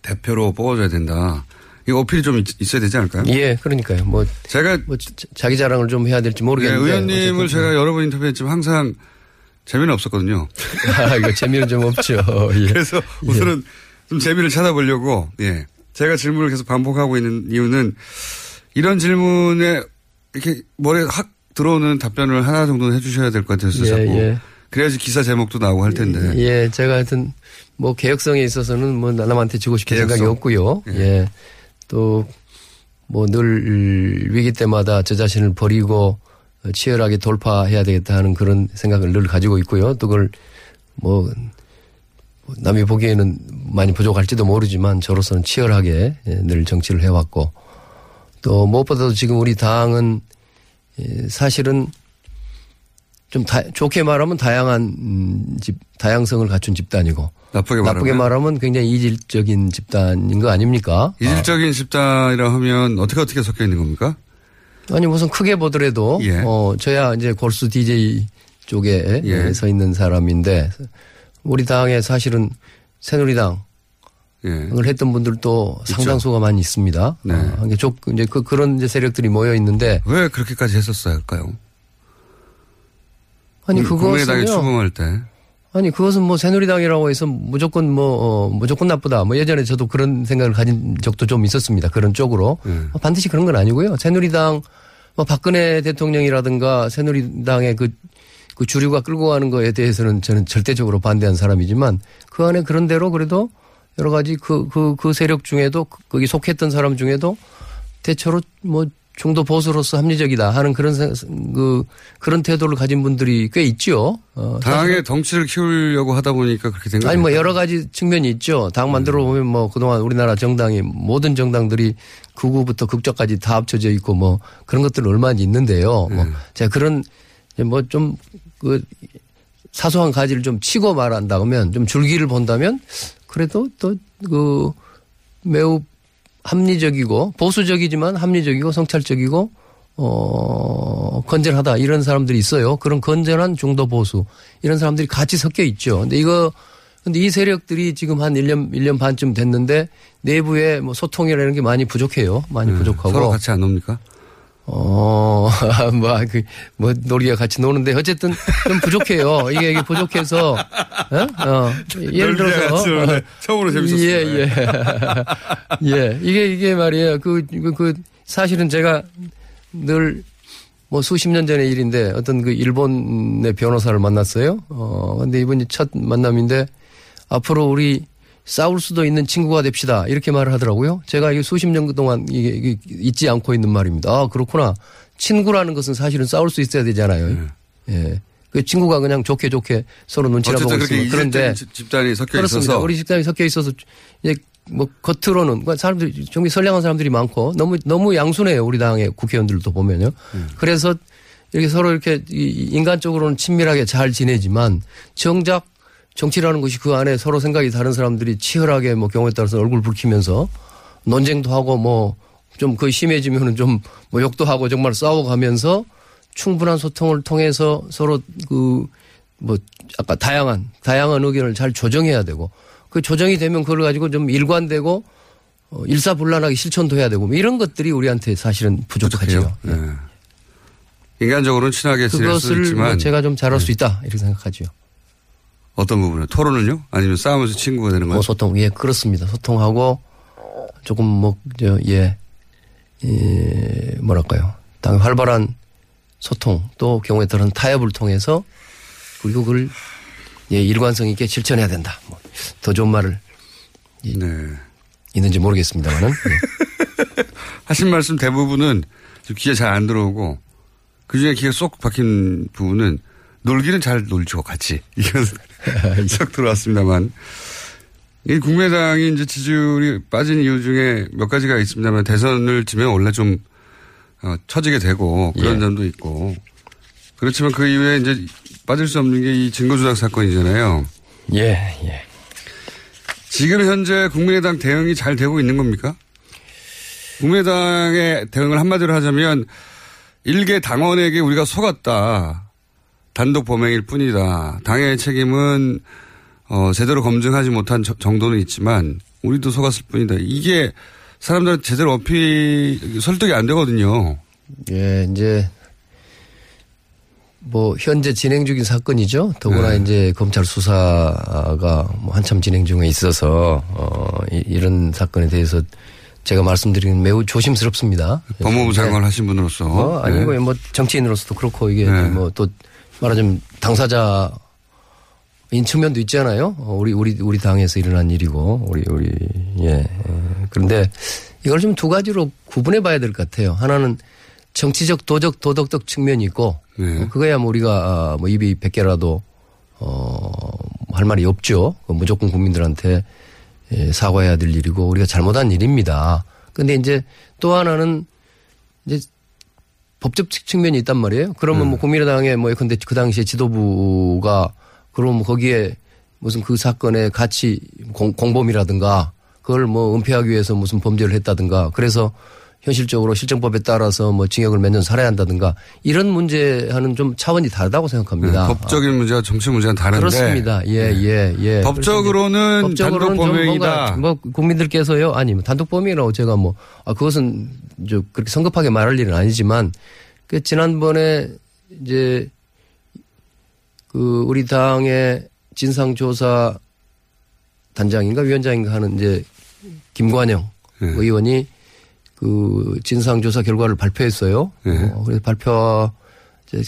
대표로 뽑아줘야 된다. 이거 어필이 좀 있, 어야 되지 않을까요? 예, 그러니까요. 뭐 제가 뭐 자기 자랑을 좀 해야 될지 네, 모르겠는데 의원님을 어쨌든 제가 여러 번 인터뷰했지만 항상 재미는 없었거든요. 아, 이거 재미는 좀 없죠. 예. 그래서 우선은 좀 재미를 찾아보려고 예. 제가 질문을 계속 반복하고 있는 이유는 이런 질문에 이렇게 머리에 확 들어오는 답변을 하나 정도는 해주셔야 될 것 같아서 예, 자꾸 예. 그래야지 기사 제목도 나오고 할 텐데 예, 제가 하여튼 뭐 개혁성에 있어서는 뭐 남한테 지고 싶은 개혁성. 생각이 없고요. 예. 또 뭐 늘 위기 때마다 저 자신을 버리고 치열하게 돌파해야 되겠다 하는 그런 생각을 늘 가지고 있고요. 또 그걸 뭐 남이 보기에는 많이 부족할지도 모르지만 저로서는 치열하게 예, 늘 정치를 해왔고 또 무엇보다도 지금 우리 당은 예, 사실은 좀 다, 좋게 말하면 다양한 음, 집 다양성을 갖춘 집단이고 나쁘게 나쁘게 말하면 말하면 굉장히 이질적인 집단인 거 아닙니까? 이질적인 집단이라 하면 어떻게 어떻게 섞여 있는 겁니까? 아니 무슨 크게 보더라도 예. 어 저야 이제 골수 DJ 쪽에 예. 서 있는 사람인데 우리 당에 사실은 새누리당 을 예. 했던 분들도 상당수가 많이 있습니다. 네. 어, 이제 그 그런 이제 세력들이 모여 있는데 왜 그렇게까지 했었어야 할까요? 아니 그것은요. 추궁할 때 아니 그것은 뭐 새누리당이라고 해서 무조건 뭐 어, 무조건 나쁘다. 뭐 예전에 저도 그런 생각을 가진 적도 좀 있었습니다. 그런 쪽으로 예. 뭐 반드시 그런 건 아니고요. 새누리당 뭐 박근혜 대통령이라든가 새누리당의 그 그 주류가 끌고 가는 거에 대해서는 저는 절대적으로 반대한 사람이지만 그 안에 그런 대로 그래도 여러 가지 그, 그, 그 세력 중에도 그- 거기 속했던 사람 중에도 대체로 뭐 중도 보수로서 합리적이다 하는 그런 생- 그 그런 태도를 가진 분들이 꽤 있죠. 어, 당의 덩치를 키우려고 하다 보니까 그렇게 된 거예요. 아니 뭐 여러 가지 측면이 있죠. 당 만들어 보면 뭐 그동안 우리나라 정당이 모든 정당들이 극우부터 극적까지 다 합쳐져 있고 뭐 그런 것들 얼마나 있는데요. 뭐 제가 그런 뭐 좀 그 사소한 가지를 좀 치고 말한다면 좀 줄기를 본다면 그래도 또 그 매우 합리적이고 보수적이지만 합리적이고 성찰적이고 어 건전하다 이런 사람들이 있어요. 그런 건전한 중도 보수 이런 사람들이 같이 섞여 있죠. 근데 이거 근데 이 세력들이 지금 한 1년 1년 반쯤 됐는데 내부에 뭐 소통이라는 게 많이 부족해요. 많이 부족하고 네, 서로 같이 안 놉니까? 어, 뭐, 그, 뭐, 놀이와 같이 노는데, 어쨌든 좀 부족해요. 이게, 이게 부족해서, 어? 어. 예를 들어서. 노는데 처음으로 재밌었어요. 예, 예. 예. 이게, 이게 말이에요. 그, 그, 그, 사실은 제가 늘 뭐 수십 년 전의 일인데 어떤 그 일본의 변호사를 만났어요. 어, 근데 이번이 첫 만남인데 앞으로 우리 싸울 수도 있는 친구가 됩시다. 이렇게 말을 하더라고요. 제가 이게 수십 년 동안 이게, 이게 잊지 않고 있는 말입니다. 아, 그렇구나. 친구라는 것은 사실은 싸울 수 있어야 되잖아요. 예. 그 친구가 그냥 좋게 좋게 서로 눈치나 보고 있으면 그런데 집- 집단이 섞여 그렇습니다. 있어서 우리 집단이 섞여 있어서 이제 뭐 겉으로는 그러니까 사람들이 정말 선량한 사람들이 많고 너무 너무 양순해요 우리 당의 국회의원들도 보면요. 음. 그래서 이렇게 서로 이렇게 이- 인간적으로는 친밀하게 잘 지내지만 정작 정치라는 것이 그 안에 서로 생각이 다른 사람들이 치열하게 뭐 경우에 따라서 얼굴 붉히면서 논쟁도 하고 뭐좀 거의 심해지면은 좀 뭐 욕도 하고 정말 싸워가면서 충분한 소통을 통해서 서로 그 뭐 아까 다양한 다양한 의견을 잘 조정해야 되고 그 조정이 되면 그걸 가지고 좀 일관되고 어, 일사불란하게 실천도 해야 되고 뭐 이런 것들이 우리한테 사실은 부족하죠. 네. 인간적으로는 친하게 지낼 수 그것을 있지만 뭐 제가 좀 잘할 수 있다 이렇게 생각하죠. 어떤 부분에 토론은요? 아니면 싸우면서 친구가 되는 거예요? 뭐 소통 예 그렇습니다. 소통하고 조금 뭐저예 예, 뭐랄까요 당 활발한 소통 또 경우에 따른 타협을 통해서 그리고 그걸 예 일관성 있게 실천해야 된다. 뭐 더 좋은 말을 이- 있는지 모르겠습니다만은 예. 하신 말씀 대부분은 좀 귀에 잘안 들어오고 그 중에 귀에 쏙 박힌 부분은 놀기는 잘 놀죠, 같이. 이건 쏙 들어왔습니다만. 이 국민의당이 이제 지지율이 빠진 이유 중에 몇 가지가 있습니다만 대선을 지면 원래 좀 어, 처지게 되고 그런 예. 점도 있고 그렇지만 그 이후에 이제 빠질 수 없는 게 이 증거조작 사건이잖아요. 예, 예. 지금 현재 국민의당 대응이 잘 되고 있는 겁니까? 국민의당의 대응을 한마디로 하자면 일개 당원에게 우리가 속았다. 단독 범행일 뿐이다. 당의 책임은 어, 제대로 검증하지 못한 저- 정도는 있지만 우리도 속았을 뿐이다. 이게 사람들 제대로 어필 설득이 안 되거든요. 예, 이제 뭐 현재 진행 중인 사건이죠. 더구나 네. 이제 검찰 수사가 뭐 한참 진행 중에 있어서 어 이- 이런 사건에 대해서 제가 말씀드리는 매우 조심스럽습니다. 법무부 장관 하신 분으로서. 뭐 아니고 네. 뭐 정치인으로서도 그렇고 이게 네. 뭐또 말하자면 당사자인 측면도 있잖아요. 어, 우리 우리 우리 당에서 일어난 일이고 우리 우리 예. 예. 그런데 이걸 좀 두 가지로 구분해 봐야 될 것 같아요. 하나는 정치적 도적 도덕적 측면이 있고 네. 어, 그거야 뭐 우리가 아, 뭐 입이 100개라도 어할 말이 없죠. 그 무조건 국민들한테 예, 사과해야 될 일이고 우리가 잘못한 일입니다. 근데 이제 또 하나는 이제 법적 측면이 있단 말이에요. 그러면 뭐 국민의당의 뭐 예컨대 그 당시에 지도부가 그럼 뭐 거기에 무슨 그 사건의 가치 공, 공범이라든가 그걸 뭐 은폐하기 위해서 무슨 범죄를 했다든가 그래서 현실적으로 실정법에 따라서 뭐 징역을 몇 년 살아야 한다든가 이런 문제와는 좀 차원이 다르다고 생각합니다. 네, 법적인 문제와 정치 문제는 다른데. 그렇습니다. 예, 예, 예. 법적으로는 법적으로는 단독 좀 범행이다. 뭐 국민들께서요. 아니 뭐 단독 범행이라고 제가 뭐 아, 그것은 저 그렇게 성급하게 말할 일은 아니지만 그 지난번에 이제 그 우리 당의 진상조사 단장인가 위원장인가 하는 이제 김관영 네. 의원이 그 진상조사 결과를 발표했어요. 어, 그래서 발표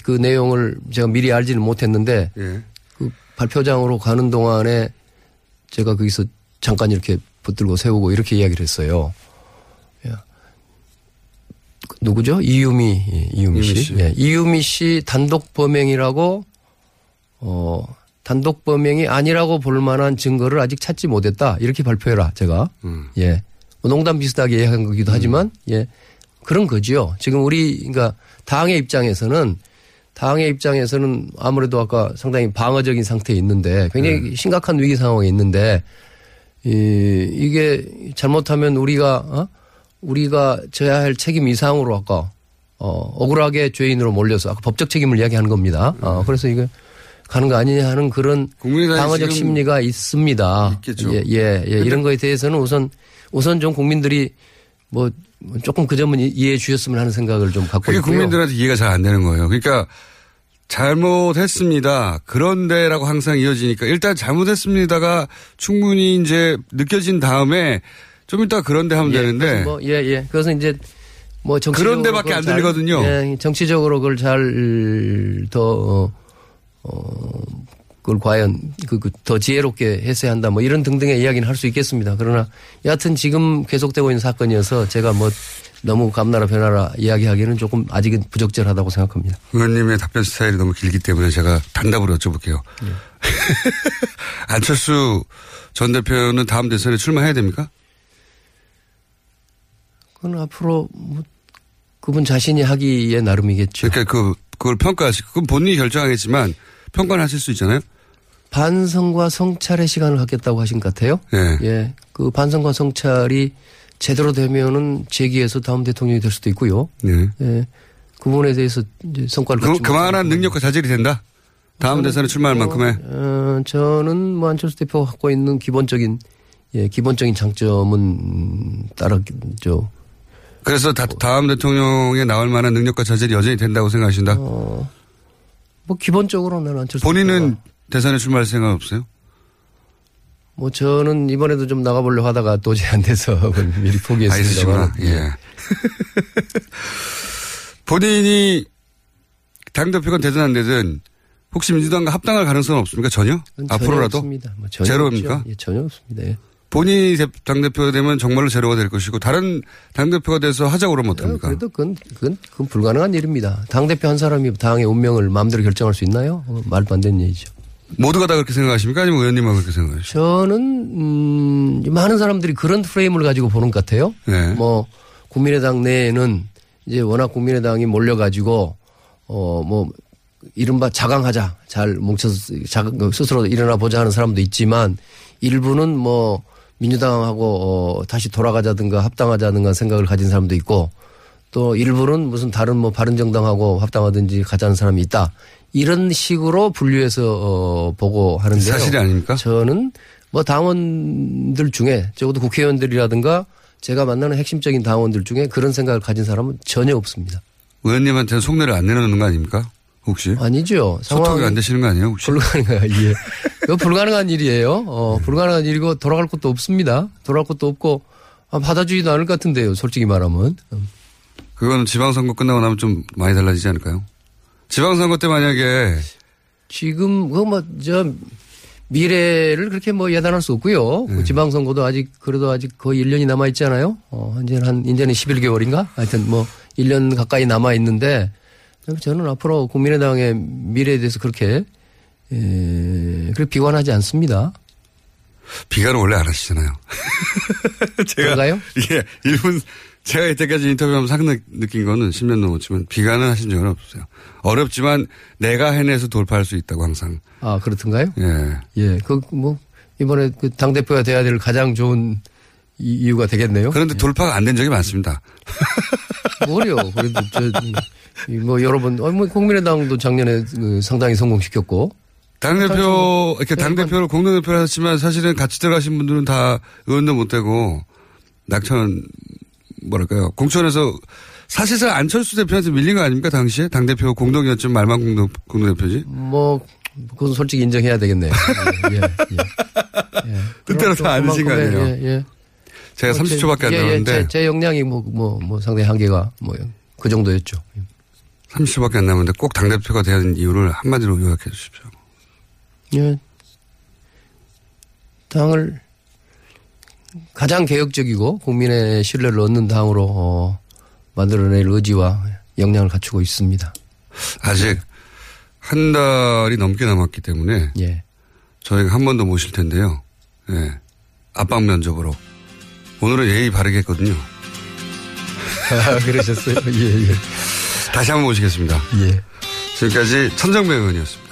그 내용을 제가 미리 알지는 못했는데 예. 그 발표장으로 가는 동안에 제가 거기서 잠깐 이렇게 붙들고 세우고 이렇게 이야기를 했어요. 예. 그 누구죠? 이유미, 예, 이유미 씨. 이유미 씨. 예, 이유미 씨 단독 범행이라고 어 단독 범행이 아니라고 볼 만한 증거를 아직 찾지 못했다. 이렇게 발표해라. 제가 음. 예. 뭐 농담 비슷하게 얘기한 거기도 하지만 예. 그런 거지요. 지금 우리 그러니까 당의 입장에서는 당의 입장에서는 아무래도 아까 상당히 방어적인 상태에 있는데 굉장히 심각한 위기 상황에 있는데 이 이게 잘못하면 우리가 어? 우리가 져야 할 책임 이상으로 아까 어 억울하게 죄인으로 몰려서 아까 법적 책임을 이야기하는 겁니다. 어 그래서 이거 가는 거 아니냐 하는 그런 방어적 심리가 있습니다. 있겠죠. 예, 예, 예. 이런 거에 대해서는 우선 우선 좀 국민들이 뭐 조금 그 점은 이- 이해해 주셨으면 하는 생각을 좀 갖고 그게 있고요. 국민들한테 이해가 잘 안 되는 거예요. 그러니까 잘못했습니다. 그런데라고 항상 이어지니까 일단 잘못했습니다가 충분히 이제 느껴진 다음에 좀 이따 그런데 하면 예, 되는데 뭐, 예, 예. 그것은 이제 뭐 정치적으로 그런 데밖에 그걸 안 잘- 들리거든요. 예, 정치적으로 그걸 잘 더 어, 어, 그걸 과연 그, 그, 더 지혜롭게 했어야 한다 뭐 이런 등등의 이야기는 할 수 있겠습니다. 그러나 여하튼 지금 계속되고 있는 사건이어서 제가 뭐 너무 감나라 변하라 이야기하기는 조금 아직은 부적절하다고 생각합니다. 의원님의 답변 스타일이 너무 길기 때문에 제가 단답으로 여쭤볼게요. 네. 안철수 전 대표는 다음 대선에 출마해야 됩니까? 그건 앞으로 뭐 그분 자신이 하기에 나름이겠죠. 그러니까 그 그걸 평가하시고 그건 본인이 결정하겠지만 평가는 하실 수 있잖아요. 반성과 성찰의 시간을 갖겠다고 하신 것 같아요. 예. 예. 그 반성과 성찰이 제대로 되면은 재기해서 다음 대통령이 될 수도 있고요. 네. 예. 그 부분에 대해서 이제 성과를 그, 그만한 능력과 자질이 된다. 다음 대선에 출마할 만큼의 어, 저는 뭐 안철수 대표가 갖고 있는 기본적인 예, 기본적인 장점은 음, 따르죠. 그래서 다, 다음 대통령에 나올 만한 능력과 자질이 여전히 된다고 생각하신다. 뭐 기본적으로는 안철수 본인은 대선에 출마할 생각 없어요? 뭐 저는 이번에도 좀 나가보려고 하다가 도저히 안 돼서 미리 포기했습니다. 있으시구나. 예. 본인이 당대표가 되든 안 되든 혹시 민주당과 합당할 가능성은 없습니까? 전혀? 전혀 앞으로라도? 없습니다. 뭐 전혀 제로입니까? 예, 전혀 없습니다. 예. 본인이 대- 당대표가 되면 정말로 제로가 될 것이고 다른 당대표가 돼서 하자고 그러면 어떡합니까? 그래도 그건, 그건, 그건 불가능한 일입니다. 당대표 한 사람이 당의 운명을 마음대로 결정할 수 있나요? 어, 말도 안 되는 얘기죠. 모두가 다 그렇게 생각하십니까? 아니면 의원님만 그렇게 생각하십니까? 저는, 음, 많은 사람들이 그런 프레임을 가지고 보는 것 같아요. 네. 뭐, 국민의당 내에는 이제 워낙 국민의당이 몰려가지고, 어, 뭐, 이른바 자강하자. 잘 뭉쳐서 자, 스스로 일어나 보자 하는 사람도 있지만 일부는 뭐 민주당하고 어, 다시 돌아가자든가 합당하자든가 생각을 가진 사람도 있고 또 일부는 무슨 다른 뭐 바른정당하고 합당하든지 가자는 사람이 있다. 이런 식으로 분류해서 어, 보고 하는데요. 사실이 아닙니까? 저는 뭐 당원들 중에 적어도 국회의원들이라든가 제가 만나는 핵심적인 당원들 중에 그런 생각을 가진 사람은 전혀 없습니다. 의원님한테는 속내를 안 내놓는 거 아닙니까? 혹시? 아니죠. 소통이 안 되시는 거 아니에요? 혹시? 불가능한 예. 이거 불가능한 일이에요. 어, 불가능한 일이고 돌아갈 곳도 없습니다. 돌아갈 곳도 없고 아, 받아주지도 않을 것 같은데요. 솔직히 말하면. 음. 그거는 지방선거 끝나고 나면 좀 많이 달라지지 않을까요? 지방선거 때 만약에 지금 그뭐저 미래를 그렇게 뭐 예단할 수 없고요. 그 지방선거도 아직 그래도 아직 거의 1년이 남아 있잖아요. 어, 이제는 한 이제는 11개월인가? 하여튼 뭐 1년 가까이 남아 있는데 저는 앞으로 국민의당의 미래에 대해서 그렇게 에, 그렇게 비관하지 않습니다. 비관은 원래 안 하시잖아요. 제가 그런가요? 이게 일본 제가 이때까지 인터뷰하면서 항상 느낀 거는 10년 넘었지만 비관은 하신 적은 없어요. 어렵지만 내가 해내서 돌파할 수 있다고 항상. 아 그렇던가요? 예. 예, 그 뭐 이번에 그당 대표가 돼야 될 가장 좋은 이- 이유가 되겠네요. 그런데 돌파가 안 된 적이 많습니다. 뭐요? 그래도 저 뭐 여러분, 어, 뭐 국민의당도 작년에 그 상당히 성공시켰고 당대표, 이렇게 네, 당대표를 공동대표를 하셨지만 사실은 같이 들어가신 분들은 다 의원도 못 되고 낙천, 뭐랄까요. 공천에서 사실상 안철수 대표한테 밀린 거 아닙니까? 당시에? 당대표 공동이었죠. 말만 공동, 공동대표지. 뭐 그건 솔직히 인정해야 되겠네요. 예, 예, 예. 뜻대로 다 아니신 거 그만큼의, 아니에요? 예, 예. 제가 뭐 30초밖에 안 제- 예, 예, 남았는데. 제, 제 역량이 뭐, 뭐, 뭐 상당히 한계가 뭐 그 정도였죠. 30초밖에 안 남았는데 꼭 당대표가 돼야 하는 이유를 한마디로 요약해 주십시오. 예. 당을 가장 개혁적이고 국민의 신뢰를 얻는 당으로 어, 만들어낼 의지와 역량을 갖추고 있습니다. 아직 한 달이 넘게 남았기 때문에 예. 저희가 한 번 더 모실 텐데요. 예. 압박 면접으로. 오늘은 예의 바르게 했거든요. 아, 그러셨어요? 예, 예. 다시 한번 모시겠습니다. 예. 지금까지 천정배 의원이었습니다.